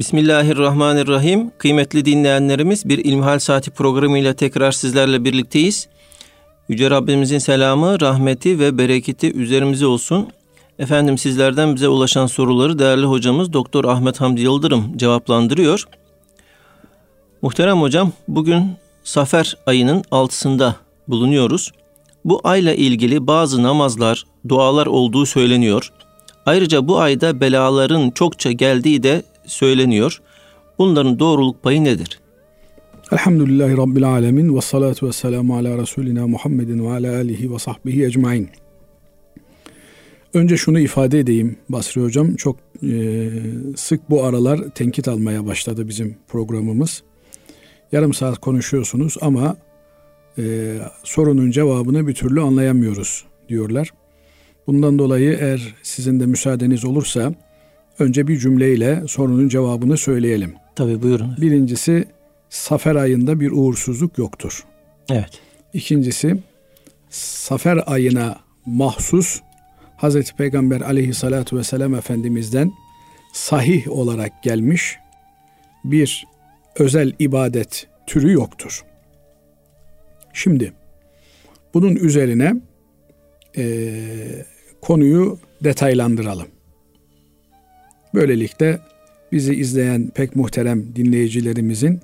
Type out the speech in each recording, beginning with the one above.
Bismillahirrahmanirrahim. Kıymetli dinleyenlerimiz bir İlmihal Saati programıyla tekrar sizlerle birlikteyiz. Yüce Rabbimizin selamı, rahmeti ve bereketi üzerimize olsun. Efendim sizlerden bize ulaşan soruları değerli hocamız Doktor Ahmet Hamdi Yıldırım cevaplandırıyor. Muhterem hocam bugün Safer ayının altısında bulunuyoruz. Bu ayla ilgili bazı namazlar, dualar olduğu söyleniyor. Ayrıca bu ayda belaların çokça geldiği de söyleniyor. Bunların doğruluk payı nedir? Elhamdülillahi Rabbil Alemin ve salatu ve selamu ala Resulina Muhammedin ve ala alihi ve sahbihi ecmain. Önce şunu ifade edeyim Basri Hocam. Çok e, sık bu aralar tenkit almaya başladı bizim programımız. Yarım saat konuşuyorsunuz ama e, sorunun cevabını bir türlü anlayamıyoruz diyorlar. Bundan dolayı eğer sizin de müsaadeniz olursa önce bir cümleyle sorunun cevabını söyleyelim. Tabi buyurun. Birincisi Safer ayında bir uğursuzluk yoktur. Evet. İkincisi Safer ayına mahsus Hazreti Peygamber aleyhissalatu vesselam Efendimiz'den sahih olarak gelmiş bir özel ibadet türü yoktur. Şimdi bunun üzerine e, konuyu detaylandıralım. Böylelikle bizi izleyen pek muhterem dinleyicilerimizin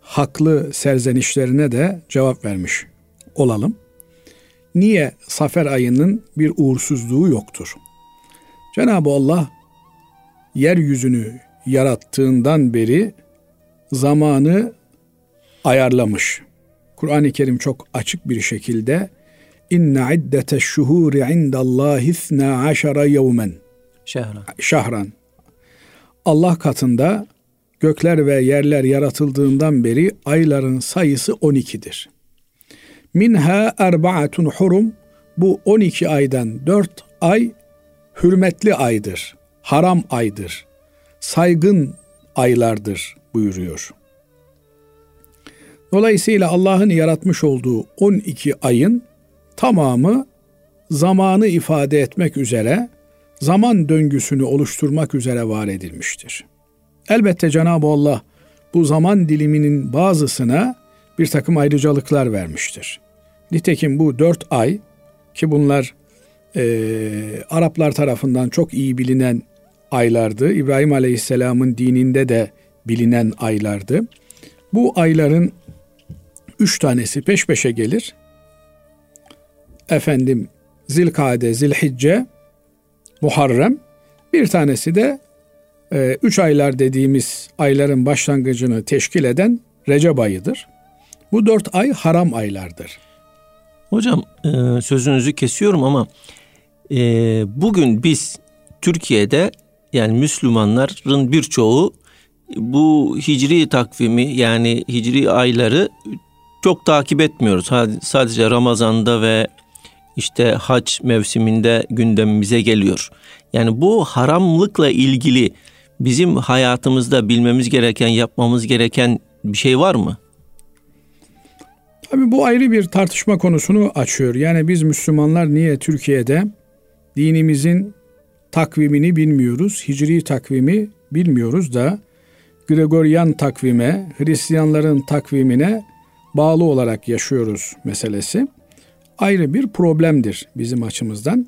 haklı serzenişlerine de cevap vermiş olalım. Niye Safer ayının bir uğursuzluğu yoktur? Cenab-ı Allah yeryüzünü yarattığından beri zamanı ayarlamış. Kur'an-ı Kerim çok açık bir şekilde inne iddete şuhuri indallahi ithna aşara yevmen şehran. şahran Allah katında gökler ve yerler yaratıldığından beri ayların sayısı 12'dir. Minha erbaatun hurum bu 12 aydan 4 ay hürmetli aydır. Haram aydır. Saygın aylardır buyuruyor. Dolayısıyla Allah'ın yaratmış olduğu 12 ayın tamamı zamanı ifade etmek üzere zaman döngüsünü oluşturmak üzere var edilmiştir. Elbette Cenab-ı Allah bu zaman diliminin bazısına bir takım ayrıcalıklar vermiştir. Nitekim bu dört ay ki bunlar e, Araplar tarafından çok iyi bilinen aylardı. İbrahim Aleyhisselam'ın dininde de bilinen aylardı. Bu ayların üç tanesi peş peşe gelir. Efendim Zilkade, Zilhicce, Muharrem. Bir tanesi de e, üç aylar dediğimiz ayların başlangıcını teşkil eden Recep ayıdır. Bu dört ay haram aylardır. Hocam e, sözünüzü kesiyorum ama e, bugün biz Türkiye'de yani Müslümanların birçoğu bu hicri takvimi yani hicri ayları çok takip etmiyoruz. Sadece Ramazan'da ve işte hac mevsiminde gündemimize geliyor. Yani bu haramlıkla ilgili bizim hayatımızda bilmemiz gereken, yapmamız gereken bir şey var mı? Tabii bu ayrı bir tartışma konusunu açıyor. Yani biz Müslümanlar niye Türkiye'de dinimizin takvimini bilmiyoruz, hicri takvimi bilmiyoruz da Gregorian takvime, Hristiyanların takvimine bağlı olarak yaşıyoruz meselesi ayrı bir problemdir bizim açımızdan.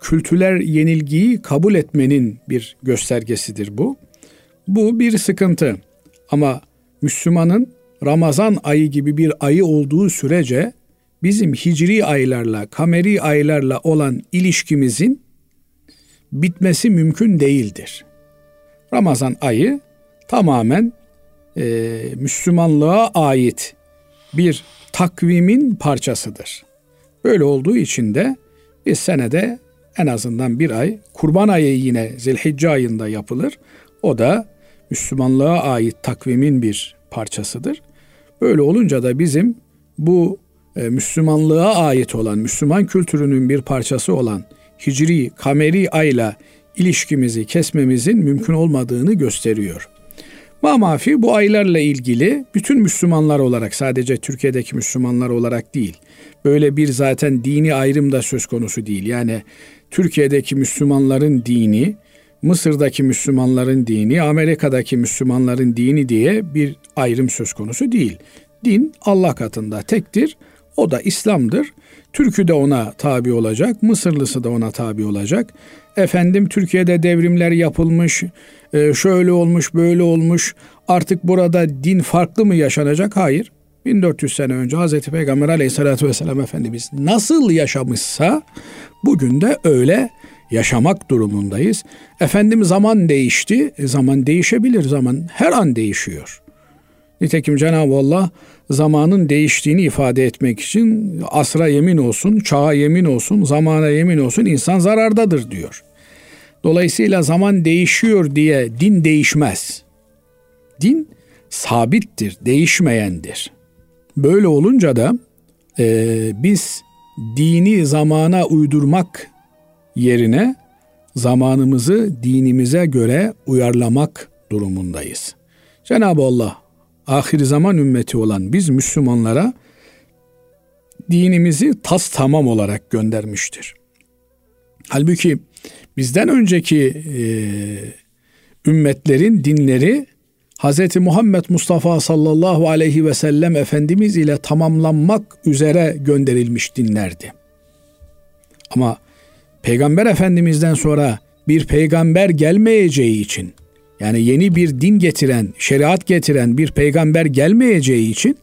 Kültürel yenilgiyi kabul etmenin bir göstergesidir bu. Bu bir sıkıntı. Ama Müslümanın Ramazan ayı gibi bir ayı olduğu sürece bizim hicri aylarla, kameri aylarla olan ilişkimizin bitmesi mümkün değildir. Ramazan ayı tamamen e, Müslümanlığa ait bir takvimin parçasıdır. Böyle olduğu için de bir senede en azından bir ay kurban ayı yine zilhicce ayında yapılır. O da Müslümanlığa ait takvimin bir parçasıdır. Böyle olunca da bizim bu e, Müslümanlığa ait olan, Müslüman kültürünün bir parçası olan Hicri, Kameri ayla ilişkimizi kesmemizin mümkün olmadığını gösteriyor. Mamafi bu aylarla ilgili bütün Müslümanlar olarak sadece Türkiye'deki Müslümanlar olarak değil. Böyle bir zaten dini ayrım da söz konusu değil. Yani Türkiye'deki Müslümanların dini Mısır'daki Müslümanların dini, Amerika'daki Müslümanların dini diye bir ayrım söz konusu değil. Din Allah katında tektir. O da İslam'dır. Türk'ü de ona tabi olacak, Mısırlısı da ona tabi olacak. Efendim Türkiye'de devrimler yapılmış, e, şöyle olmuş, böyle olmuş. Artık burada din farklı mı yaşanacak? Hayır. 1400 sene önce Hazreti Peygamber aleyhissalatü vesselam Efendimiz nasıl yaşamışsa bugün de öyle yaşamak durumundayız. Efendim zaman değişti. E, zaman değişebilir. Zaman her an değişiyor. Nitekim Cenab-ı Allah zamanın değiştiğini ifade etmek için asra yemin olsun, çağa yemin olsun, zamana yemin olsun insan zarardadır diyor. Dolayısıyla zaman değişiyor diye din değişmez. Din sabittir, değişmeyendir. Böyle olunca da e, biz dini zamana uydurmak yerine zamanımızı dinimize göre uyarlamak durumundayız. Cenab-ı Allah ahir zaman ümmeti olan biz Müslümanlara dinimizi tas tamam olarak göndermiştir. Halbuki bizden önceki e, ümmetlerin dinleri Hz. Muhammed Mustafa sallallahu aleyhi ve sellem Efendimiz ile tamamlanmak üzere gönderilmiş dinlerdi. Ama Peygamber Efendimiz'den sonra bir peygamber gelmeyeceği için yani yeni bir din getiren, şeriat getiren bir peygamber gelmeyeceği için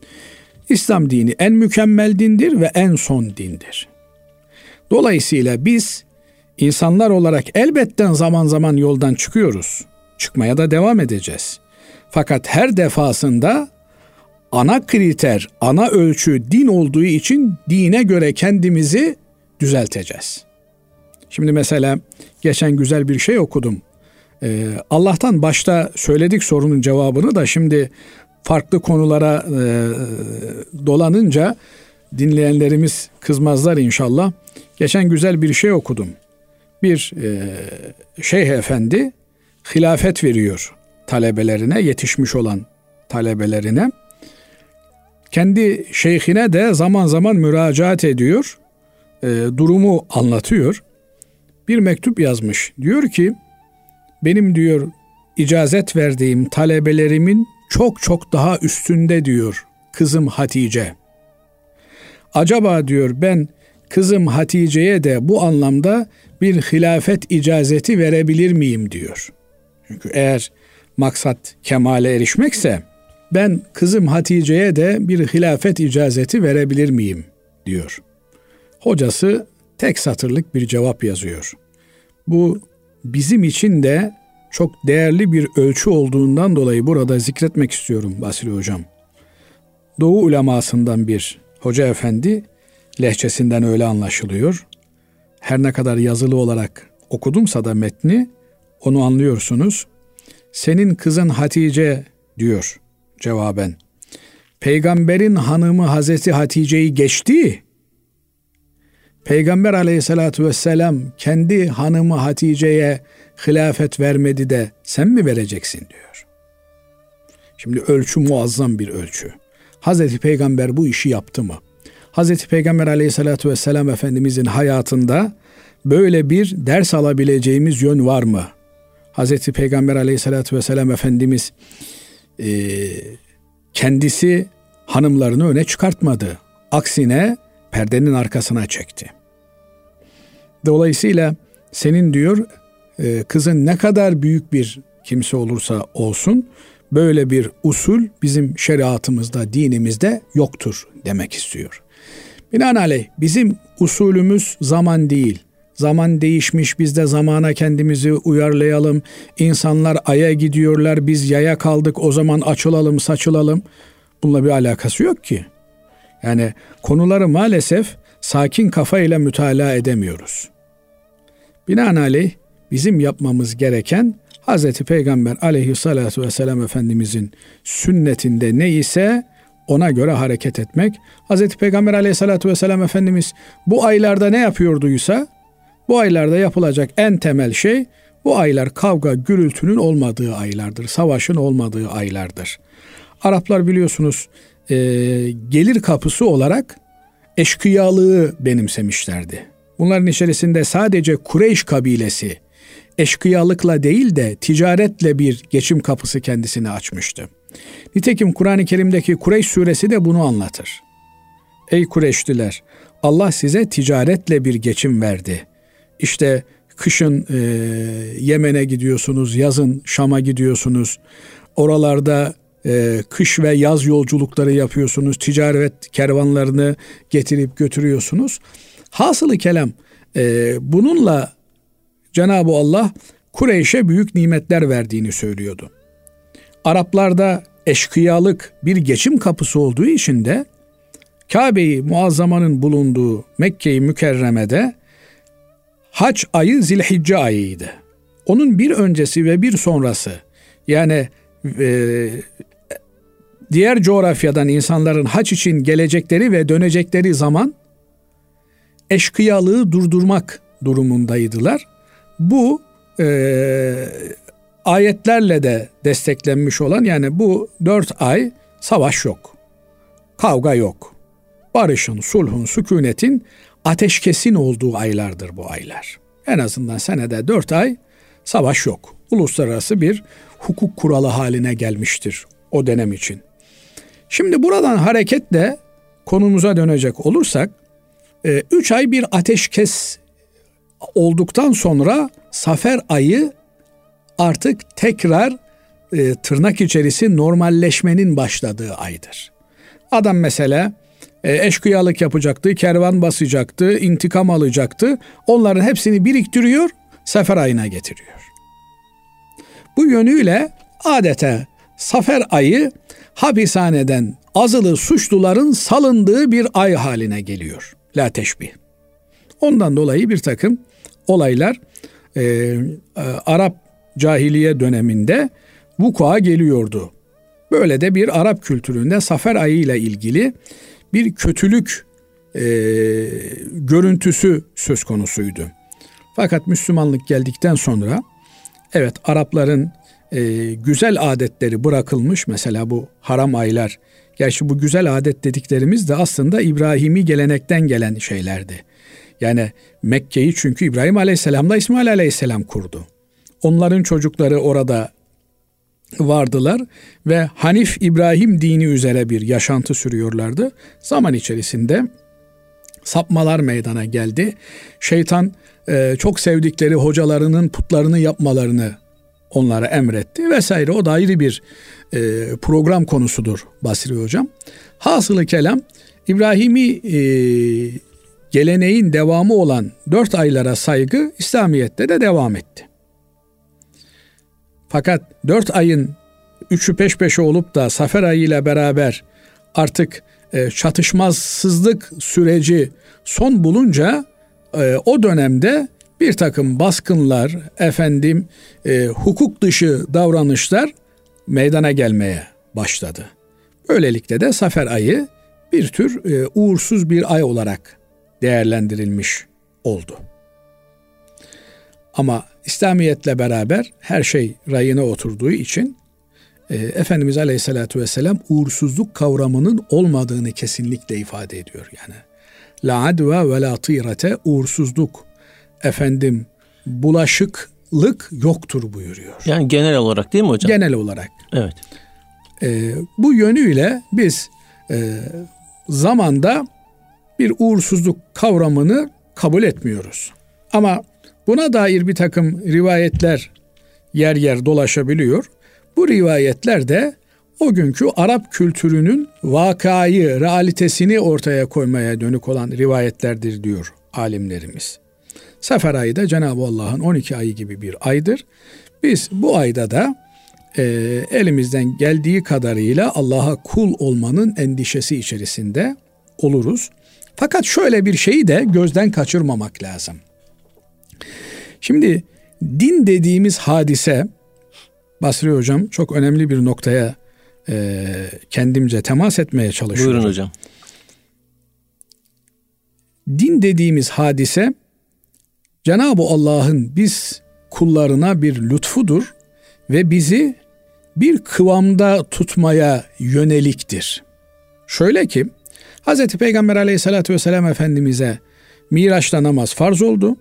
İslam dini en mükemmel dindir ve en son dindir. Dolayısıyla biz insanlar olarak elbetten zaman zaman yoldan çıkıyoruz. Çıkmaya da devam edeceğiz. Fakat her defasında ana kriter, ana ölçü din olduğu için dine göre kendimizi düzelteceğiz. Şimdi mesela geçen güzel bir şey okudum. Ee, Allah'tan başta söyledik sorunun cevabını da şimdi farklı konulara e, dolanınca dinleyenlerimiz kızmazlar inşallah. Geçen güzel bir şey okudum. Bir e, şeyh efendi hilafet veriyor talebelerine, yetişmiş olan talebelerine. Kendi şeyhine de zaman zaman müracaat ediyor, e, durumu anlatıyor. Bir mektup yazmış. Diyor ki, benim diyor icazet verdiğim talebelerimin çok çok daha üstünde diyor kızım Hatice. Acaba diyor ben kızım Hatice'ye de bu anlamda bir hilafet icazeti verebilir miyim diyor. Çünkü eğer maksat kemale erişmekse ben kızım Hatice'ye de bir hilafet icazeti verebilir miyim diyor. Hocası tek satırlık bir cevap yazıyor. Bu bizim için de çok değerli bir ölçü olduğundan dolayı burada zikretmek istiyorum Basri Hocam. Doğu ulemasından bir hoca efendi lehçesinden öyle anlaşılıyor. Her ne kadar yazılı olarak okudumsa da metni onu anlıyorsunuz. Senin kızın Hatice diyor cevaben. Peygamberin hanımı Hazreti Hatice'yi geçti. Peygamber aleyhissalatü vesselam kendi hanımı Hatice'ye hilafet vermedi de sen mi vereceksin diyor. Şimdi ölçü muazzam bir ölçü. Hazreti Peygamber bu işi yaptı mı? Hazreti Peygamber aleyhissalatü vesselam Efendimizin hayatında böyle bir ders alabileceğimiz yön var mı? Hazreti Peygamber aleyhissalatü vesselam Efendimiz e, kendisi hanımlarını öne çıkartmadı. Aksine perdenin arkasına çekti. Dolayısıyla senin diyor e, kızın ne kadar büyük bir kimse olursa olsun böyle bir usul bizim şeriatımızda, dinimizde yoktur demek istiyor. Binaenaleyh bizim usulümüz zaman değil. Zaman değişmiş biz de zamana kendimizi uyarlayalım. İnsanlar aya gidiyorlar biz yaya kaldık o zaman açılalım saçılalım. Bununla bir alakası yok ki. Yani konuları maalesef sakin kafayla mütalaa edemiyoruz. Binaenaleyh bizim yapmamız gereken Hz. Peygamber aleyhissalatu vesselam Efendimizin sünnetinde ne ise ona göre hareket etmek. Hz. Peygamber aleyhissalatu vesselam Efendimiz bu aylarda ne yapıyorduysa bu aylarda yapılacak en temel şey bu aylar kavga gürültünün olmadığı aylardır. Savaşın olmadığı aylardır. Araplar biliyorsunuz e, gelir kapısı olarak eşkıyalığı benimsemişlerdi. Bunların içerisinde sadece Kureyş kabilesi eşkıyalıkla değil de ticaretle bir geçim kapısı kendisine açmıştı. Nitekim Kur'an-ı Kerim'deki Kureyş suresi de bunu anlatır. Ey Kureyşliler Allah size ticaretle bir geçim verdi. İşte kışın e, Yemen'e gidiyorsunuz, yazın Şam'a gidiyorsunuz. Oralarda e, kış ve yaz yolculukları yapıyorsunuz. Ticaret kervanlarını getirip götürüyorsunuz. Hasılı kelam e, bununla Cenab-ı Allah Kureyş'e büyük nimetler verdiğini söylüyordu. Araplarda eşkıyalık bir geçim kapısı olduğu için de Kabe-i Muazzama'nın bulunduğu Mekke-i Mükerreme'de Hac ayı Zilhicce ayıydı. Onun bir öncesi ve bir sonrası yani e, diğer coğrafyadan insanların haç için gelecekleri ve dönecekleri zaman eşkıyalığı durdurmak durumundaydılar. Bu e, ayetlerle de desteklenmiş olan yani bu dört ay savaş yok. Kavga yok. Barışın, sulhun, sükunetin ateşkesin olduğu aylardır bu aylar. En azından senede dört ay savaş yok. Uluslararası bir hukuk kuralı haline gelmiştir o dönem için. Şimdi buradan hareketle konumuza dönecek olursak, e, üç ay bir ateşkes olduktan sonra Safer ayı artık tekrar e, tırnak içerisi normalleşmenin başladığı aydır. Adam mesela e, eşkıyalık yapacaktı, kervan basacaktı, intikam alacaktı. Onların hepsini biriktiriyor, sefer ayına getiriyor. Bu yönüyle adeta Safer ayı hapishaneden azılı suçluların salındığı bir ay haline geliyor. La teşbih. Ondan dolayı bir takım olaylar e, e, Arap cahiliye döneminde vuku'a geliyordu. Böyle de bir Arap kültüründe Safer ayı ile ilgili bir kötülük e, görüntüsü söz konusuydu. Fakat Müslümanlık geldikten sonra evet Arapların e, güzel adetleri bırakılmış. Mesela bu haram aylar. Gerçi bu güzel adet dediklerimiz de aslında İbrahimi gelenekten gelen şeylerdi. Yani Mekke'yi çünkü İbrahim Aleyhisselam'la İsmail Aleyhisselam kurdu. Onların çocukları orada vardılar ve Hanif İbrahim dini üzere bir yaşantı sürüyorlardı. Zaman içerisinde sapmalar meydana geldi. Şeytan e, çok sevdikleri hocalarının putlarını yapmalarını onlara emretti vesaire. O da ayrı bir e, program konusudur Basri Hocam. Hasılı kelam İbrahimi e, geleneğin devamı olan dört aylara saygı İslamiyet'te de devam etti. Fakat dört ayın üçü peş peşe olup da Safer ayı ile beraber artık e, çatışmazsızlık süreci son bulunca e, o dönemde bir takım baskınlar, efendim e, hukuk dışı davranışlar meydana gelmeye başladı. Böylelikle de Safer ayı bir tür e, uğursuz bir ay olarak değerlendirilmiş oldu. Ama İslamiyetle beraber her şey rayına oturduğu için e, Efendimiz Aleyhisselatü Vesselam uğursuzluk kavramının olmadığını kesinlikle ifade ediyor. Yani la adva ve la tîrete uğursuzluk efendim bulaşıklık yoktur buyuruyor. Yani genel olarak değil mi hocam? Genel olarak. Evet. E, bu yönüyle biz e, zamanda bir uğursuzluk kavramını kabul etmiyoruz. Ama buna dair bir takım rivayetler yer yer dolaşabiliyor. Bu rivayetler de o günkü Arap kültürünün vakayı, realitesini ortaya koymaya dönük olan rivayetlerdir diyor alimlerimiz. Sefer ayı da Cenab-ı Allah'ın 12 ayı gibi bir aydır. Biz bu ayda da e, elimizden geldiği kadarıyla Allah'a kul olmanın endişesi içerisinde oluruz. Fakat şöyle bir şeyi de gözden kaçırmamak lazım. Şimdi din dediğimiz hadise Basri Hocam çok önemli bir noktaya e, kendimce temas etmeye çalışıyorum. Buyurun hocam. Din dediğimiz hadise Cenab-ı Allah'ın biz kullarına bir lütfudur ve bizi bir kıvamda tutmaya yöneliktir. Şöyle ki Hz. Peygamber aleyhissalatü vesselam Efendimiz'e Miraç'ta namaz farz oldu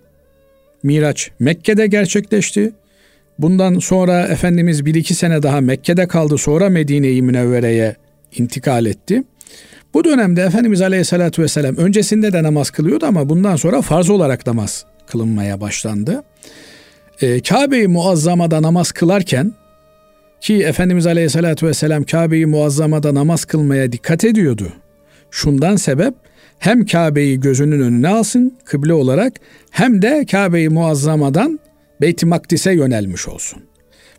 Miraç Mekke'de gerçekleşti. Bundan sonra Efendimiz bir iki sene daha Mekke'de kaldı. Sonra Medine-i Münevvere'ye intikal etti. Bu dönemde Efendimiz Aleyhisselatü Vesselam öncesinde de namaz kılıyordu ama bundan sonra farz olarak namaz kılınmaya başlandı. Ee, Kabe-i Muazzama'da namaz kılarken ki Efendimiz Aleyhisselatü Vesselam Kabe-i Muazzama'da namaz kılmaya dikkat ediyordu. Şundan sebep hem Kabe'yi gözünün önüne alsın kıble olarak hem de Kabe-i Muazzama'dan Beyt-i Makdis'e yönelmiş olsun.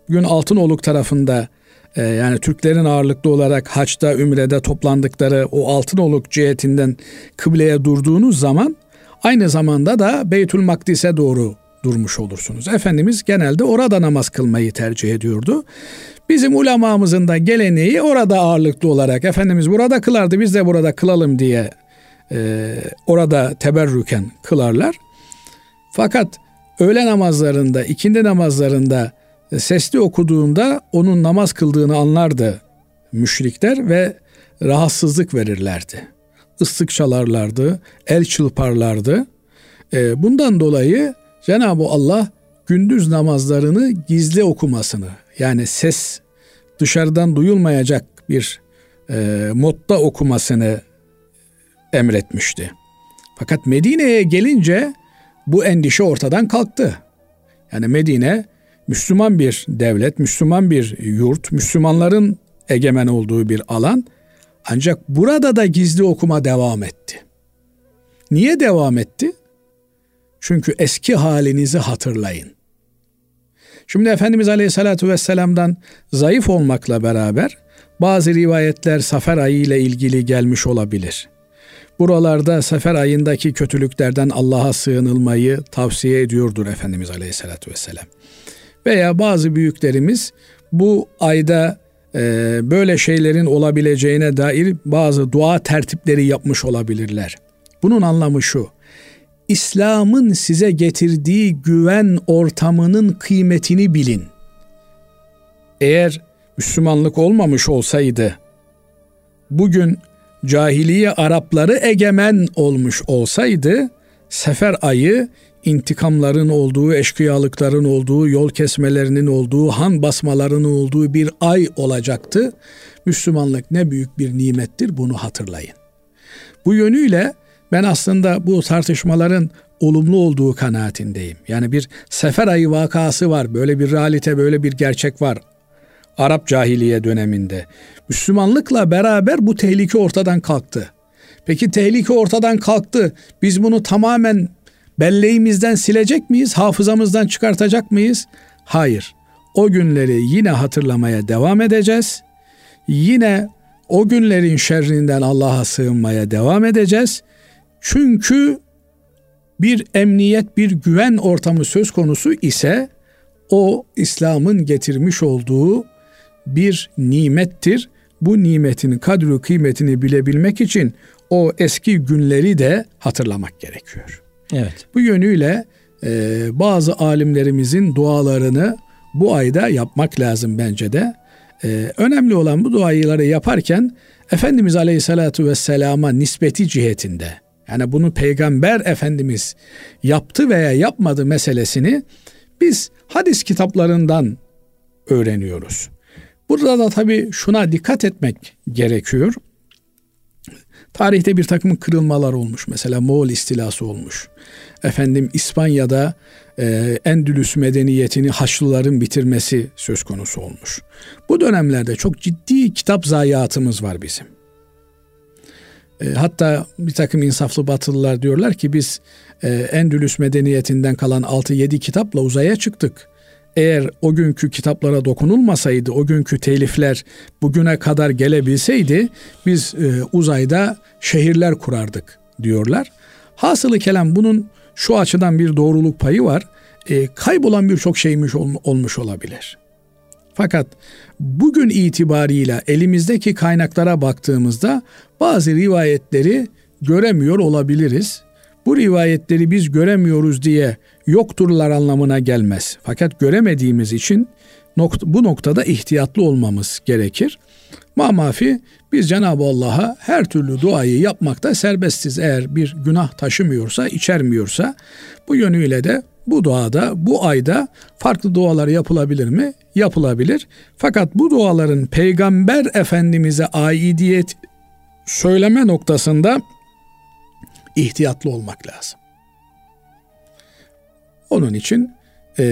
Bugün Altınoluk tarafında e, yani Türklerin ağırlıklı olarak haçta, ümrede toplandıkları o Altınoluk cihetinden kıbleye durduğunuz zaman aynı zamanda da Beytül Makdis'e doğru durmuş olursunuz. Efendimiz genelde orada namaz kılmayı tercih ediyordu. Bizim ulemamızın da geleneği orada ağırlıklı olarak Efendimiz burada kılardı biz de burada kılalım diye e, orada teberrüken kılarlar. Fakat öğle namazlarında, ikindi namazlarında sesli okuduğunda onun namaz kıldığını anlardı müşrikler ve rahatsızlık verirlerdi. Islık çalarlardı, el çılparlardı. E, bundan dolayı Cenab-ı Allah gündüz namazlarını gizli okumasını yani ses dışarıdan duyulmayacak bir e, modda okumasını emretmişti. Fakat Medine'ye gelince bu endişe ortadan kalktı. Yani Medine Müslüman bir devlet, Müslüman bir yurt, Müslümanların egemen olduğu bir alan. Ancak burada da gizli okuma devam etti. Niye devam etti? Çünkü eski halinizi hatırlayın. Şimdi Efendimiz Aleyhisselatü Vesselam'dan zayıf olmakla beraber bazı rivayetler Safer ayı ile ilgili gelmiş olabilir. Buralarda sefer ayındaki kötülüklerden Allah'a sığınılmayı tavsiye ediyordur Efendimiz Aleyhisselatü Vesselam. Veya bazı büyüklerimiz bu ayda e, böyle şeylerin olabileceğine dair bazı dua tertipleri yapmış olabilirler. Bunun anlamı şu. İslam'ın size getirdiği güven ortamının kıymetini bilin. Eğer Müslümanlık olmamış olsaydı bugün cahiliye Arapları egemen olmuş olsaydı sefer ayı intikamların olduğu, eşkıyalıkların olduğu, yol kesmelerinin olduğu, han basmalarının olduğu bir ay olacaktı. Müslümanlık ne büyük bir nimettir bunu hatırlayın. Bu yönüyle ben aslında bu tartışmaların olumlu olduğu kanaatindeyim. Yani bir sefer ayı vakası var. Böyle bir realite, böyle bir gerçek var. Arap cahiliye döneminde. Müslümanlıkla beraber bu tehlike ortadan kalktı. Peki tehlike ortadan kalktı. Biz bunu tamamen belleğimizden silecek miyiz? Hafızamızdan çıkartacak mıyız? Hayır. O günleri yine hatırlamaya devam edeceğiz. Yine o günlerin şerrinden Allah'a sığınmaya devam edeceğiz. Çünkü bir emniyet, bir güven ortamı söz konusu ise o İslam'ın getirmiş olduğu bir nimettir. Bu nimetin kadri kıymetini bilebilmek için o eski günleri de hatırlamak gerekiyor. Evet. Bu yönüyle e, bazı alimlerimizin dualarını bu ayda yapmak lazım bence de. E, önemli olan bu duaları yaparken Efendimiz Aleyhisselatü Vesselam'a nispeti cihetinde yani bunu Peygamber Efendimiz yaptı veya yapmadı meselesini biz hadis kitaplarından öğreniyoruz. Burada da tabii şuna dikkat etmek gerekiyor. Tarihte bir takım kırılmalar olmuş. Mesela Moğol istilası olmuş. Efendim İspanya'da e, Endülüs medeniyetini Haçlıların bitirmesi söz konusu olmuş. Bu dönemlerde çok ciddi kitap zayiatımız var bizim. E, hatta bir takım insaflı batılılar diyorlar ki biz e, Endülüs medeniyetinden kalan 6-7 kitapla uzaya çıktık eğer o günkü kitaplara dokunulmasaydı, o günkü telifler bugüne kadar gelebilseydi biz e, uzayda şehirler kurardık diyorlar. Hasılı kelam bunun şu açıdan bir doğruluk payı var. E, kaybolan birçok şeymiş ol, olmuş olabilir. Fakat bugün itibarıyla elimizdeki kaynaklara baktığımızda bazı rivayetleri göremiyor olabiliriz. Bu rivayetleri biz göremiyoruz diye yokturlar anlamına gelmez. Fakat göremediğimiz için bu noktada ihtiyatlı olmamız gerekir. Mamafi biz Cenab-ı Allah'a her türlü duayı yapmakta serbestiz. Eğer bir günah taşımıyorsa, içermiyorsa bu yönüyle de bu duada, bu ayda farklı dualar yapılabilir mi? Yapılabilir. Fakat bu duaların Peygamber Efendimiz'e aidiyet söyleme noktasında ihtiyatlı olmak lazım. Onun için e,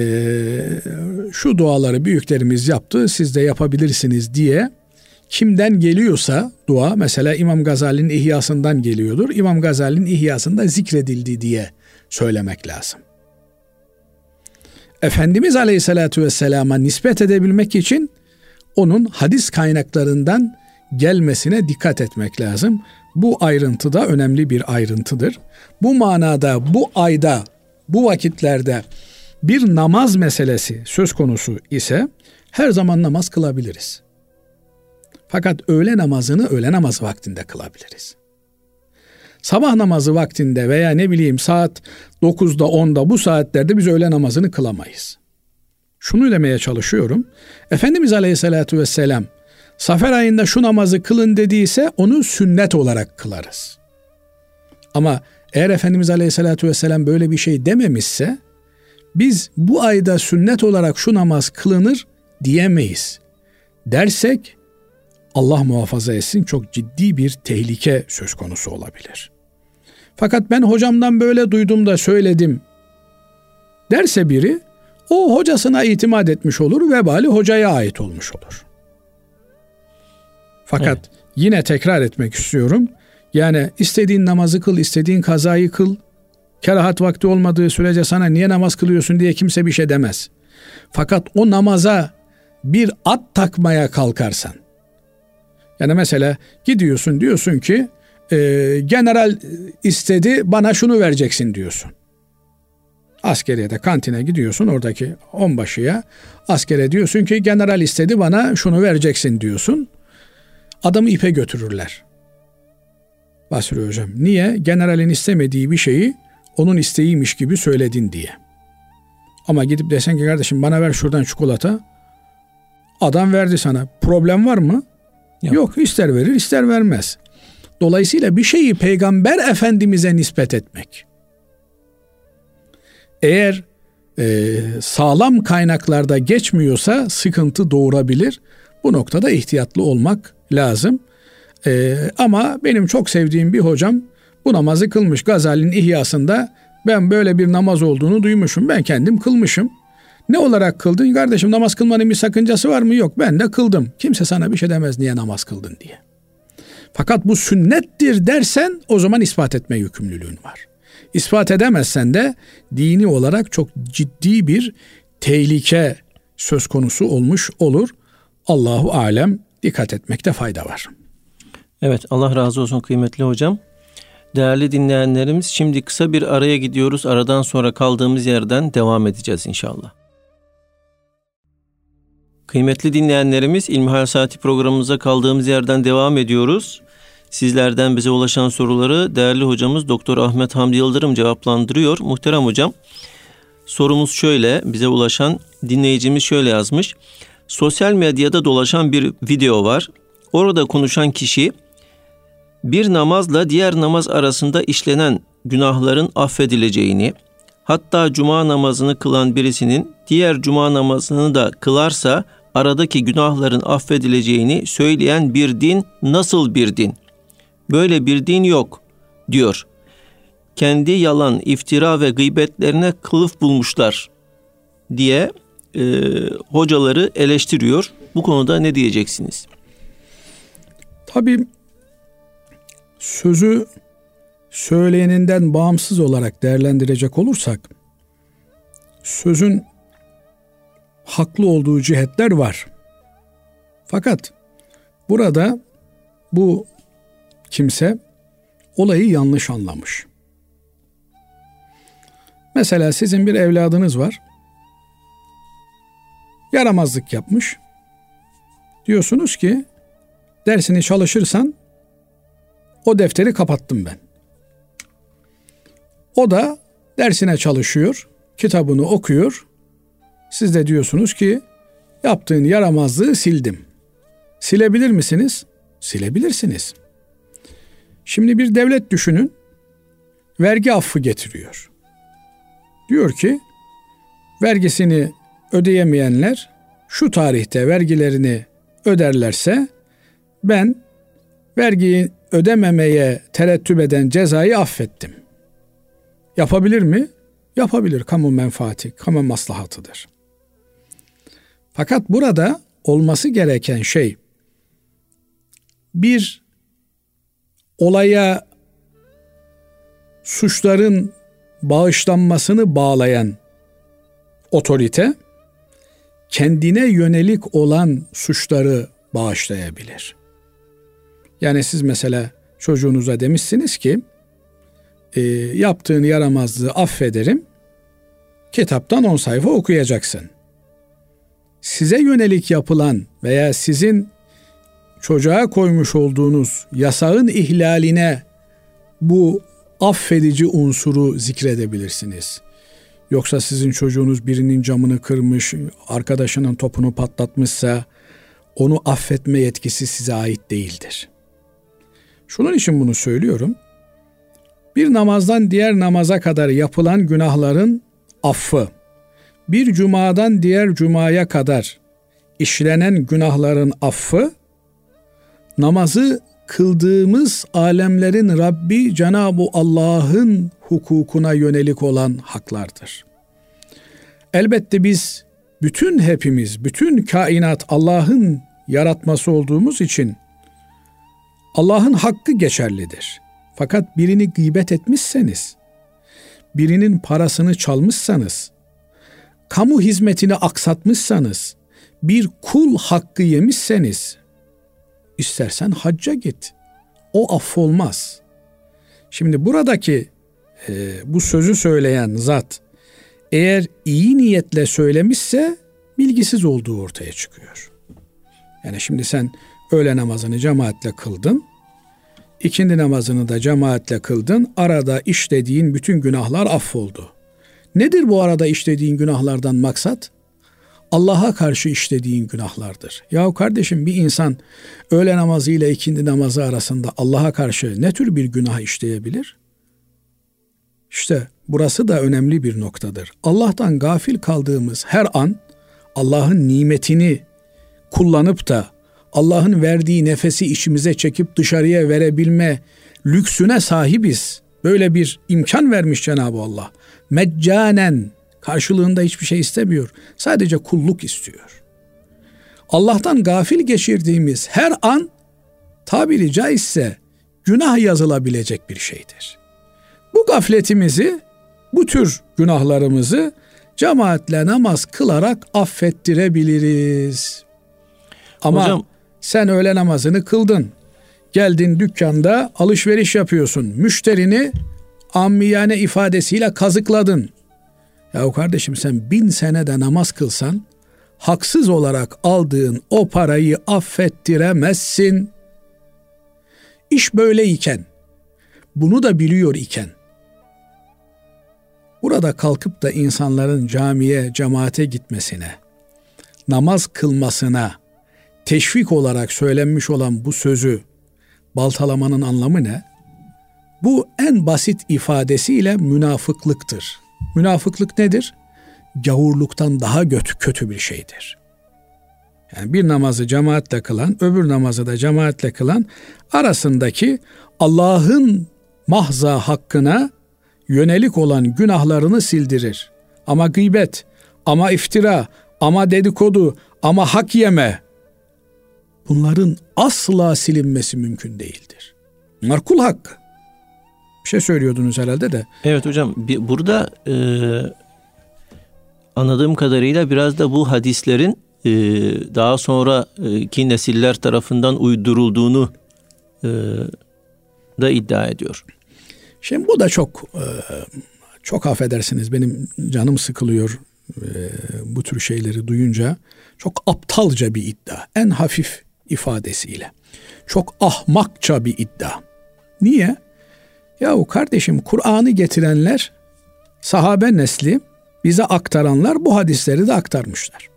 şu duaları büyüklerimiz yaptı, siz de yapabilirsiniz diye kimden geliyorsa dua mesela İmam Gazali'nin ihyasından geliyordur. İmam Gazali'nin ihyasında zikredildi diye söylemek lazım. Efendimiz Aleyhisselatü Vesselam'a nispet edebilmek için onun hadis kaynaklarından gelmesine dikkat etmek lazım. Bu ayrıntı da önemli bir ayrıntıdır. Bu manada bu ayda, bu vakitlerde bir namaz meselesi söz konusu ise her zaman namaz kılabiliriz. Fakat öğle namazını öğle namaz vaktinde kılabiliriz. Sabah namazı vaktinde veya ne bileyim saat 9'da 10'da bu saatlerde biz öğle namazını kılamayız. Şunu demeye çalışıyorum. Efendimiz Aleyhisselatü Vesselam Safer ayında şu namazı kılın dediyse onu sünnet olarak kılarız. Ama eğer Efendimiz Aleyhisselatü Vesselam böyle bir şey dememişse biz bu ayda sünnet olarak şu namaz kılınır diyemeyiz. Dersek Allah muhafaza etsin çok ciddi bir tehlike söz konusu olabilir. Fakat ben hocamdan böyle duydum da söyledim derse biri o hocasına itimat etmiş olur vebali hocaya ait olmuş olur. Fakat evet. yine tekrar etmek istiyorum. Yani istediğin namazı kıl, istediğin kazayı kıl. Kerahat vakti olmadığı sürece sana niye namaz kılıyorsun diye kimse bir şey demez. Fakat o namaza bir at takmaya kalkarsan. Yani mesela gidiyorsun diyorsun ki e, general istedi bana şunu vereceksin diyorsun. Askeriyede kantine gidiyorsun oradaki onbaşıya askere diyorsun ki general istedi bana şunu vereceksin diyorsun. Adamı ipe götürürler. Basri Hocam. Niye? Generalin istemediği bir şeyi onun isteğiymiş gibi söyledin diye. Ama gidip desen ki kardeşim bana ver şuradan çikolata. Adam verdi sana. Problem var mı? Yok. Yok ister verir ister vermez. Dolayısıyla bir şeyi peygamber efendimize nispet etmek. Eğer e, sağlam kaynaklarda geçmiyorsa sıkıntı doğurabilir. Bu noktada ihtiyatlı olmak lazım. E, ama benim çok sevdiğim bir hocam bu namazı kılmış. Gazali'nin ihyasında ben böyle bir namaz olduğunu duymuşum. Ben kendim kılmışım. Ne olarak kıldın? Kardeşim namaz kılmanın bir sakıncası var mı? Yok ben de kıldım. Kimse sana bir şey demez niye namaz kıldın diye. Fakat bu sünnettir dersen o zaman ispat etme yükümlülüğün var. İspat edemezsen de dini olarak çok ciddi bir tehlike söz konusu olmuş olur. Allahu alem dikkat etmekte fayda var. Evet Allah razı olsun kıymetli hocam. Değerli dinleyenlerimiz şimdi kısa bir araya gidiyoruz. Aradan sonra kaldığımız yerden devam edeceğiz inşallah. Kıymetli dinleyenlerimiz İlmihal Saati programımıza kaldığımız yerden devam ediyoruz. Sizlerden bize ulaşan soruları değerli hocamız Doktor Ahmet Hamdi Yıldırım cevaplandırıyor. Muhterem hocam sorumuz şöyle bize ulaşan dinleyicimiz şöyle yazmış. Sosyal medyada dolaşan bir video var. Orada konuşan kişi bir namazla diğer namaz arasında işlenen günahların affedileceğini, hatta cuma namazını kılan birisinin diğer cuma namazını da kılarsa aradaki günahların affedileceğini söyleyen bir din nasıl bir din? Böyle bir din yok diyor. Kendi yalan, iftira ve gıybetlerine kılıf bulmuşlar diye e, hocaları eleştiriyor. Bu konuda ne diyeceksiniz? Tabii sözü söyleyeninden bağımsız olarak değerlendirecek olursak sözün haklı olduğu cihetler var. Fakat burada bu kimse olayı yanlış anlamış. Mesela sizin bir evladınız var. Yaramazlık yapmış. Diyorsunuz ki dersini çalışırsan o defteri kapattım ben. O da dersine çalışıyor, kitabını okuyor. Siz de diyorsunuz ki yaptığın yaramazlığı sildim. Silebilir misiniz? Silebilirsiniz. Şimdi bir devlet düşünün. Vergi affı getiriyor. Diyor ki vergisini ödeyemeyenler şu tarihte vergilerini öderlerse ben vergiyi ödememeye terettüp eden cezayı affettim. Yapabilir mi? Yapabilir. Kamu menfaati, kamu maslahatıdır. Fakat burada olması gereken şey bir olaya suçların bağışlanmasını bağlayan otorite kendine yönelik olan suçları bağışlayabilir. Yani siz mesela çocuğunuza demişsiniz ki e, yaptığın yaramazlığı affederim kitaptan 10 sayfa okuyacaksın. Size yönelik yapılan veya sizin çocuğa koymuş olduğunuz yasağın ihlaline bu affedici unsuru zikredebilirsiniz. Yoksa sizin çocuğunuz birinin camını kırmış, arkadaşının topunu patlatmışsa onu affetme yetkisi size ait değildir. Şunun için bunu söylüyorum. Bir namazdan diğer namaza kadar yapılan günahların affı, bir cumadan diğer cumaya kadar işlenen günahların affı, namazı kıldığımız alemlerin Rabbi Cenab-ı Allah'ın hukukuna yönelik olan haklardır. Elbette biz bütün hepimiz, bütün kainat Allah'ın yaratması olduğumuz için Allah'ın hakkı geçerlidir. Fakat birini gıybet etmişseniz, birinin parasını çalmışsanız, kamu hizmetini aksatmışsanız, bir kul hakkı yemişseniz, istersen hacca git. O affolmaz. Şimdi buradaki e, bu sözü söyleyen zat eğer iyi niyetle söylemişse bilgisiz olduğu ortaya çıkıyor. Yani şimdi sen öğle namazını cemaatle kıldın. İkindi namazını da cemaatle kıldın. Arada işlediğin bütün günahlar affoldu. Nedir bu arada işlediğin günahlardan maksat? Allah'a karşı işlediğin günahlardır. Yahu kardeşim bir insan öğle namazı ile ikindi namazı arasında Allah'a karşı ne tür bir günah işleyebilir? İşte burası da önemli bir noktadır. Allah'tan gafil kaldığımız her an Allah'ın nimetini kullanıp da Allah'ın verdiği nefesi içimize çekip dışarıya verebilme lüksüne sahibiz. Böyle bir imkan vermiş Cenab-ı Allah. Meccanen karşılığında hiçbir şey istemiyor. Sadece kulluk istiyor. Allah'tan gafil geçirdiğimiz her an tabiri caizse günah yazılabilecek bir şeydir. Bu gafletimizi, bu tür günahlarımızı cemaatle namaz kılarak affettirebiliriz. Ama Hocam, sen öğle namazını kıldın. Geldin dükkanda alışveriş yapıyorsun. Müşterini ammiyane ifadesiyle kazıkladın. Ya kardeşim sen bin senede namaz kılsan haksız olarak aldığın o parayı affettiremezsin. İş böyleyken, bunu da biliyor iken, burada kalkıp da insanların camiye, cemaate gitmesine, namaz kılmasına teşvik olarak söylenmiş olan bu sözü baltalamanın anlamı ne? Bu en basit ifadesiyle münafıklıktır. Münafıklık nedir? Gavurluktan daha kötü, bir şeydir. Yani bir namazı cemaatle kılan, öbür namazı da cemaatle kılan arasındaki Allah'ın mahza hakkına yönelik olan günahlarını sildirir. Ama gıybet, ama iftira, ama dedikodu, ama hak yeme bunların asla silinmesi mümkün değildir. Bunlar kul hakkı. Bir şey söylüyordunuz herhalde de. Evet hocam bir, burada e, anladığım kadarıyla biraz da bu hadislerin e, daha sonraki nesiller tarafından uydurulduğunu e, da iddia ediyor. Şimdi bu da çok e, çok affedersiniz benim canım sıkılıyor e, bu tür şeyleri duyunca. Çok aptalca bir iddia. En hafif ifadesiyle. Çok ahmakça bir iddia. Niye? Yahu kardeşim Kur'an'ı getirenler sahabe nesli bize aktaranlar bu hadisleri de aktarmışlar.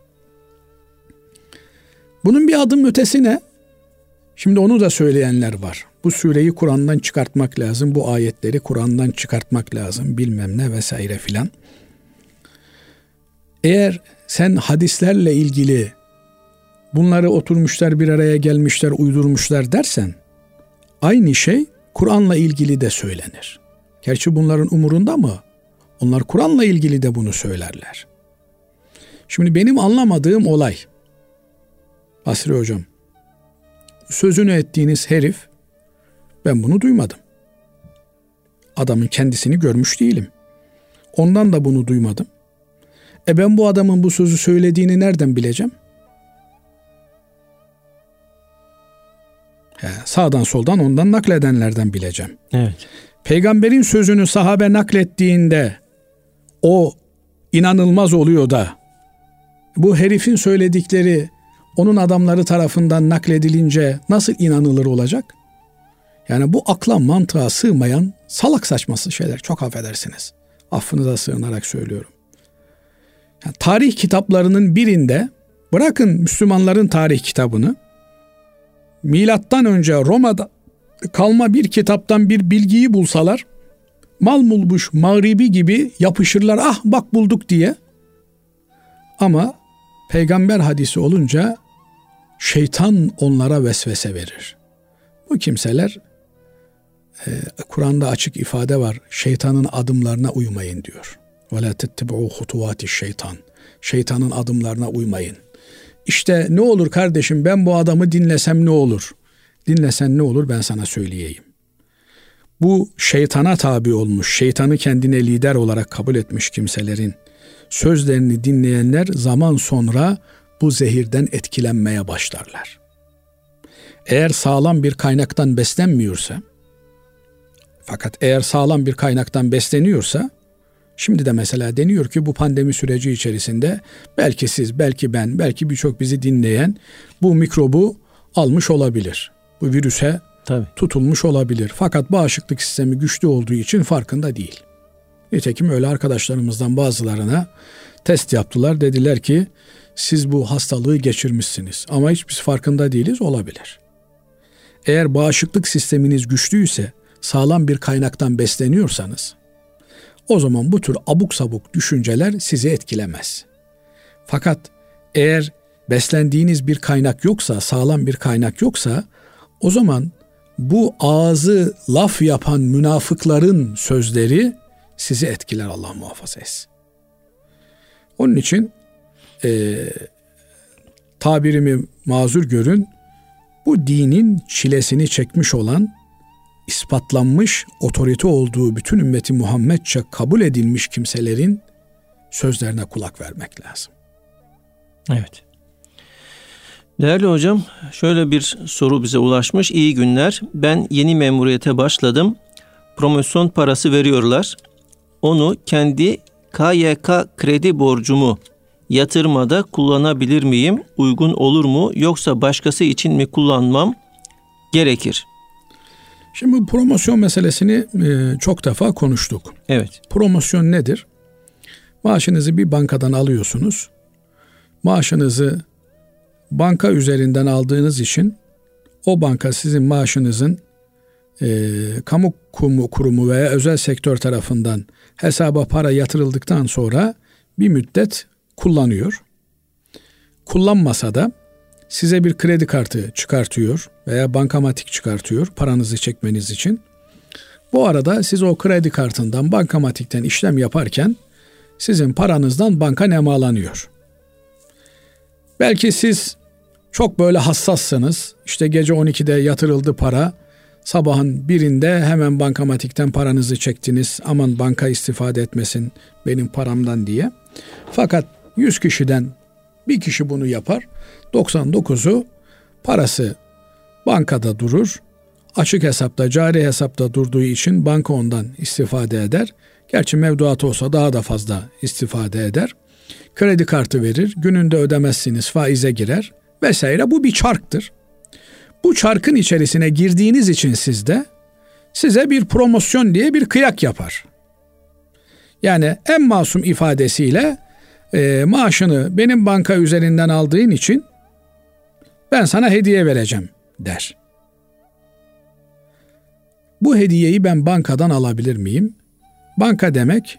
Bunun bir adım ötesine şimdi onu da söyleyenler var. Bu sureyi Kur'an'dan çıkartmak lazım, bu ayetleri Kur'an'dan çıkartmak lazım bilmem ne vesaire filan. Eğer sen hadislerle ilgili bunları oturmuşlar bir araya gelmişler uydurmuşlar dersen aynı şey Kur'an'la ilgili de söylenir. Gerçi bunların umurunda mı? Onlar Kur'an'la ilgili de bunu söylerler. Şimdi benim anlamadığım olay Basri hocam sözünü ettiğiniz herif ben bunu duymadım. Adamın kendisini görmüş değilim. Ondan da bunu duymadım. E ben bu adamın bu sözü söylediğini nereden bileceğim? Sağdan soldan ondan nakledenlerden bileceğim. Evet. Peygamberin sözünü sahabe naklettiğinde o inanılmaz oluyor da bu herifin söyledikleri onun adamları tarafından nakledilince nasıl inanılır olacak? Yani bu akla mantığa sığmayan salak saçması şeyler çok affedersiniz. Affınıza sığınarak söylüyorum. Yani tarih kitaplarının birinde bırakın Müslümanların tarih kitabını milattan önce Roma'da kalma bir kitaptan bir bilgiyi bulsalar mal bulmuş mağribi gibi yapışırlar ah bak bulduk diye. Ama peygamber hadisi olunca şeytan onlara vesvese verir. Bu kimseler e, Kur'an'da açık ifade var. Şeytanın adımlarına uymayın diyor. Ve la tettebu hutuvati şeytan. Şeytanın adımlarına uymayın. İşte ne olur kardeşim ben bu adamı dinlesem ne olur? Dinlesen ne olur ben sana söyleyeyim. Bu şeytana tabi olmuş, şeytanı kendine lider olarak kabul etmiş kimselerin sözlerini dinleyenler zaman sonra bu zehirden etkilenmeye başlarlar. Eğer sağlam bir kaynaktan beslenmiyorsa, fakat eğer sağlam bir kaynaktan besleniyorsa, şimdi de mesela deniyor ki bu pandemi süreci içerisinde belki siz, belki ben, belki birçok bizi dinleyen bu mikrobu almış olabilir. Bu virüse Tabii. tutulmuş olabilir. Fakat bağışıklık sistemi güçlü olduğu için farkında değil. Nitekim öyle arkadaşlarımızdan bazılarına test yaptılar. Dediler ki siz bu hastalığı geçirmişsiniz ama hiç biz farkında değiliz olabilir. Eğer bağışıklık sisteminiz güçlüyse, sağlam bir kaynaktan besleniyorsanız o zaman bu tür abuk sabuk düşünceler sizi etkilemez. Fakat eğer beslendiğiniz bir kaynak yoksa, sağlam bir kaynak yoksa o zaman bu ağzı laf yapan münafıkların sözleri sizi etkiler Allah muhafaza etsin. Onun için e, tabirimi mazur görün bu dinin çilesini çekmiş olan ispatlanmış otorite olduğu bütün ümmeti Muhammedçe kabul edilmiş kimselerin sözlerine kulak vermek lazım. Evet. Değerli hocam, şöyle bir soru bize ulaşmış. İyi günler. Ben yeni memuriyete başladım. Promosyon parası veriyorlar. Onu kendi KYK kredi borcumu yatırmada kullanabilir miyim? Uygun olur mu? Yoksa başkası için mi kullanmam gerekir? Şimdi bu promosyon meselesini e, çok defa konuştuk. Evet. Promosyon nedir? Maaşınızı bir bankadan alıyorsunuz. Maaşınızı banka üzerinden aldığınız için o banka sizin maaşınızın e, kamu kumu, kurumu veya özel sektör tarafından hesaba para yatırıldıktan sonra bir müddet kullanıyor. Kullanmasa da size bir kredi kartı çıkartıyor veya bankamatik çıkartıyor paranızı çekmeniz için. Bu arada siz o kredi kartından bankamatikten işlem yaparken sizin paranızdan banka nemalanıyor. Belki siz çok böyle hassassınız. İşte gece 12'de yatırıldı para. Sabahın birinde hemen bankamatikten paranızı çektiniz. Aman banka istifade etmesin benim paramdan diye. Fakat 100 kişiden bir kişi bunu yapar. 99'u parası bankada durur. Açık hesapta, cari hesapta durduğu için banka ondan istifade eder. Gerçi mevduat olsa daha da fazla istifade eder. Kredi kartı verir, gününde ödemezsiniz, faize girer vesaire. Bu bir çarktır. Bu çarkın içerisine girdiğiniz için sizde size bir promosyon diye bir kıyak yapar. Yani en masum ifadesiyle e, maaşını benim banka üzerinden aldığın için ben sana hediye vereceğim der. Bu hediyeyi ben bankadan alabilir miyim? Banka demek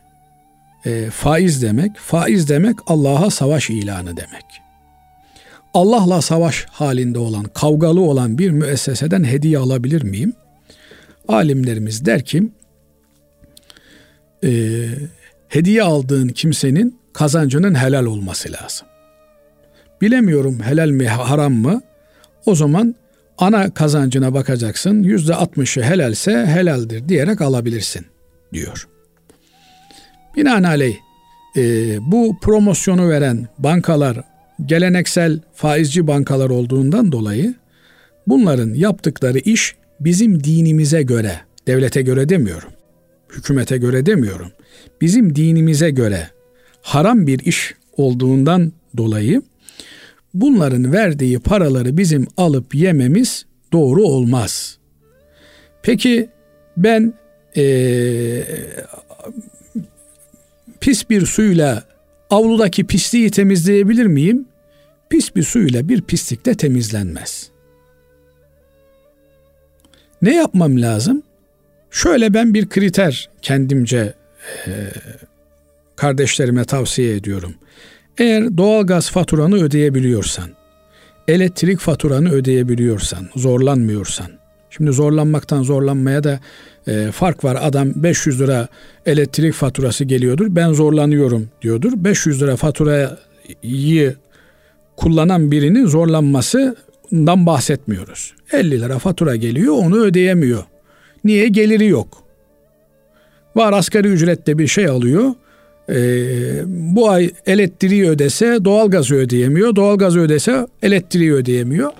e, faiz demek. Faiz demek Allah'a savaş ilanı demek. Allah'la savaş halinde olan, kavgalı olan bir müesseseden hediye alabilir miyim? Alimlerimiz der ki, e, hediye aldığın kimsenin kazancının helal olması lazım. Bilemiyorum helal mi haram mı? O zaman ana kazancına bakacaksın. Yüzde altmışı helalse helaldir diyerek alabilirsin diyor. Binaenaleyh e, bu promosyonu veren bankalar geleneksel faizci bankalar olduğundan dolayı bunların yaptıkları iş bizim dinimize göre, devlete göre demiyorum, hükümete göre demiyorum, bizim dinimize göre haram bir iş olduğundan dolayı bunların verdiği paraları bizim alıp yememiz doğru olmaz. Peki ben ee, pis bir suyla avludaki pisliği temizleyebilir miyim? Pis bir suyla bir pislik de temizlenmez. Ne yapmam lazım? Şöyle ben bir kriter kendimce e, kardeşlerime tavsiye ediyorum. Eğer doğalgaz faturanı ödeyebiliyorsan, elektrik faturanı ödeyebiliyorsan, zorlanmıyorsan, şimdi zorlanmaktan zorlanmaya da e, fark var. Adam 500 lira elektrik faturası geliyordur. Ben zorlanıyorum diyordur. 500 lira faturayı kullanan birinin zorlanmasından bahsetmiyoruz. 50 lira fatura geliyor onu ödeyemiyor. Niye? Geliri yok. Var asgari ücrette bir şey alıyor. Ee, bu ay elektriği ödese doğalgazı ödeyemiyor. Doğalgazı ödese elektriği ödeyemiyor.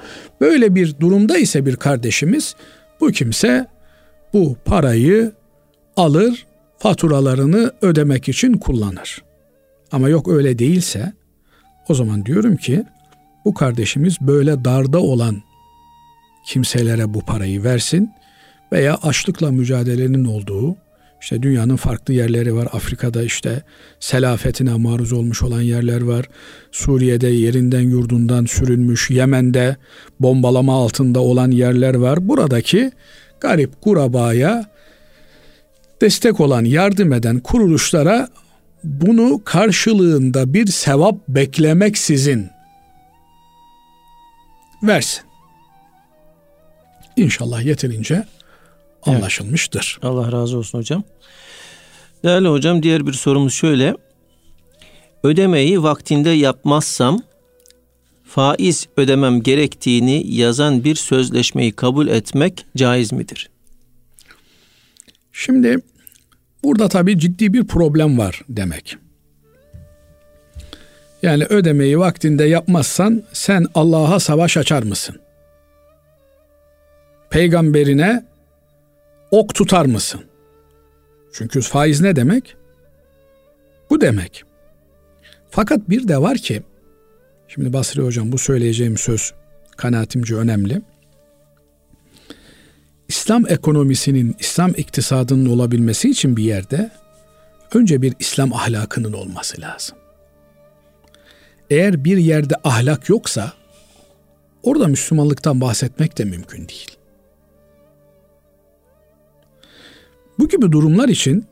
Böyle bir durumda ise bir kardeşimiz bu kimse bu parayı alır, faturalarını ödemek için kullanır. Ama yok öyle değilse o zaman diyorum ki bu kardeşimiz böyle darda olan kimselere bu parayı versin veya açlıkla mücadelenin olduğu işte dünyanın farklı yerleri var. Afrika'da işte selafetine maruz olmuş olan yerler var. Suriye'de yerinden yurdundan sürünmüş, Yemen'de bombalama altında olan yerler var. Buradaki garip kurabaya destek olan, yardım eden kuruluşlara bunu karşılığında bir sevap beklemeksizin versin. İnşallah yeterince anlaşılmıştır. Evet. Allah razı olsun hocam. Değerli hocam diğer bir sorumuz şöyle. Ödemeyi vaktinde yapmazsam faiz ödemem gerektiğini yazan bir sözleşmeyi kabul etmek caiz midir? Şimdi burada tabii ciddi bir problem var demek. Yani ödemeyi vaktinde yapmazsan sen Allah'a savaş açar mısın? Peygamberine ok tutar mısın? Çünkü faiz ne demek? Bu demek. Fakat bir de var ki Şimdi Basri Hocam bu söyleyeceğim söz kanaatimce önemli. İslam ekonomisinin, İslam iktisadının olabilmesi için bir yerde önce bir İslam ahlakının olması lazım. Eğer bir yerde ahlak yoksa orada Müslümanlıktan bahsetmek de mümkün değil. Bu gibi durumlar için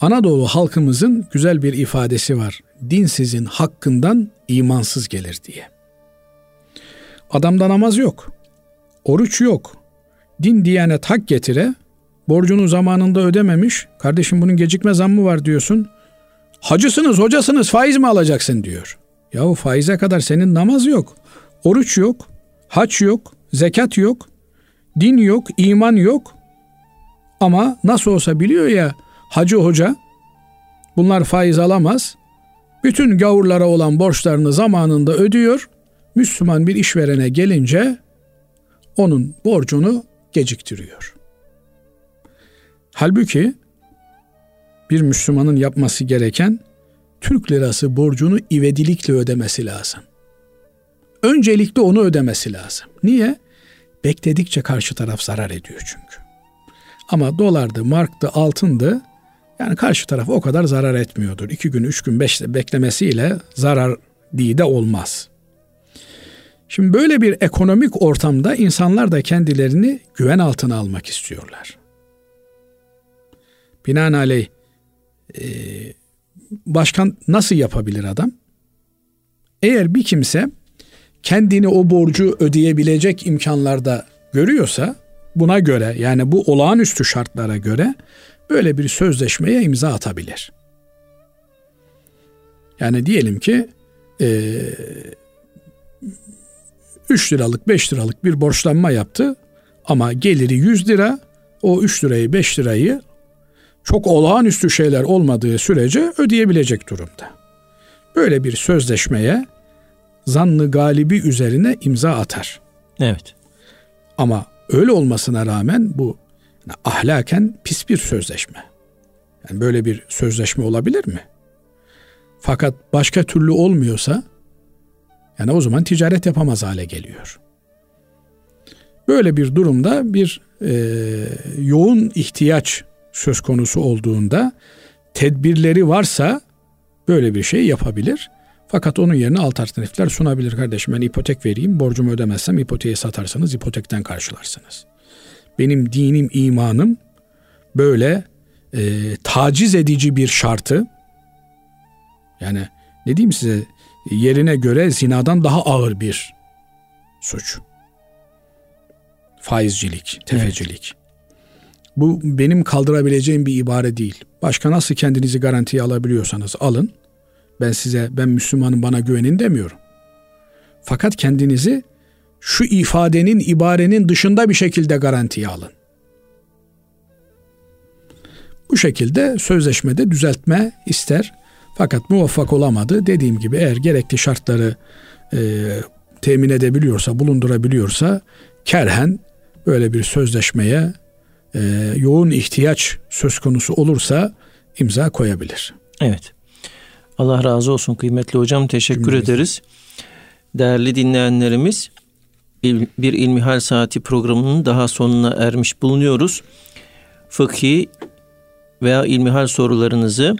Anadolu halkımızın güzel bir ifadesi var. Dinsizin hakkından imansız gelir diye. Adamda namaz yok. Oruç yok. Din diyanet hak getire. Borcunu zamanında ödememiş. Kardeşim bunun gecikme zammı var diyorsun. Hacısınız, hocasınız, faiz mi alacaksın diyor. Yahu faize kadar senin namaz yok. Oruç yok. Haç yok. Zekat yok. Din yok. iman yok. Ama nasıl olsa biliyor ya hacı hoca bunlar faiz alamaz. Bütün gavurlara olan borçlarını zamanında ödüyor. Müslüman bir işverene gelince onun borcunu geciktiriyor. Halbuki bir Müslümanın yapması gereken Türk lirası borcunu ivedilikle ödemesi lazım. Öncelikle onu ödemesi lazım. Niye? Bekledikçe karşı taraf zarar ediyor çünkü. Ama dolardı, marktı, altındı yani karşı taraf o kadar zarar etmiyordur. İki gün, üç gün, beş beklemesiyle zarar diye de olmaz. Şimdi böyle bir ekonomik ortamda insanlar da kendilerini güven altına almak istiyorlar. Binaenaleyh başkan nasıl yapabilir adam? Eğer bir kimse kendini o borcu ödeyebilecek imkanlarda görüyorsa buna göre yani bu olağanüstü şartlara göre böyle bir sözleşmeye imza atabilir. Yani diyelim ki e, 3 liralık 5 liralık bir borçlanma yaptı ama geliri 100 lira o 3 lirayı 5 lirayı çok olağanüstü şeyler olmadığı sürece ödeyebilecek durumda. Böyle bir sözleşmeye zannı galibi üzerine imza atar. Evet. Ama öyle olmasına rağmen bu yani ahlaken pis bir sözleşme. Yani böyle bir sözleşme olabilir mi? Fakat başka türlü olmuyorsa yani o zaman ticaret yapamaz hale geliyor. Böyle bir durumda bir e, yoğun ihtiyaç söz konusu olduğunda tedbirleri varsa böyle bir şey yapabilir. Fakat onun yerine alternatifler sunabilir kardeşim. Ben ipotek vereyim, borcumu ödemezsem ipoteği satarsanız ipotekten karşılarsınız. Benim dinim, imanım böyle e, taciz edici bir şartı yani ne diyeyim size yerine göre zinadan daha ağır bir suç. Faizcilik, tefecilik. Evet. Bu benim kaldırabileceğim bir ibare değil. Başka nasıl kendinizi garantiye alabiliyorsanız alın. Ben size ben Müslümanım bana güvenin demiyorum. Fakat kendinizi şu ifadenin, ibarenin dışında bir şekilde garantiye alın. Bu şekilde sözleşmede düzeltme ister. Fakat muvaffak olamadı. Dediğim gibi eğer gerekli şartları e, temin edebiliyorsa, bulundurabiliyorsa kerhen böyle bir sözleşmeye e, yoğun ihtiyaç söz konusu olursa imza koyabilir. Evet. Allah razı olsun kıymetli hocam. Teşekkür Cümlemiz. ederiz. Değerli dinleyenlerimiz bir İlmihal Saati programının daha sonuna ermiş bulunuyoruz. Fıkhi veya ilmihal sorularınızı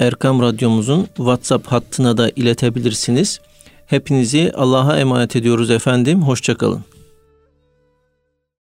Erkam Radyomuzun WhatsApp hattına da iletebilirsiniz. Hepinizi Allah'a emanet ediyoruz efendim. Hoşçakalın.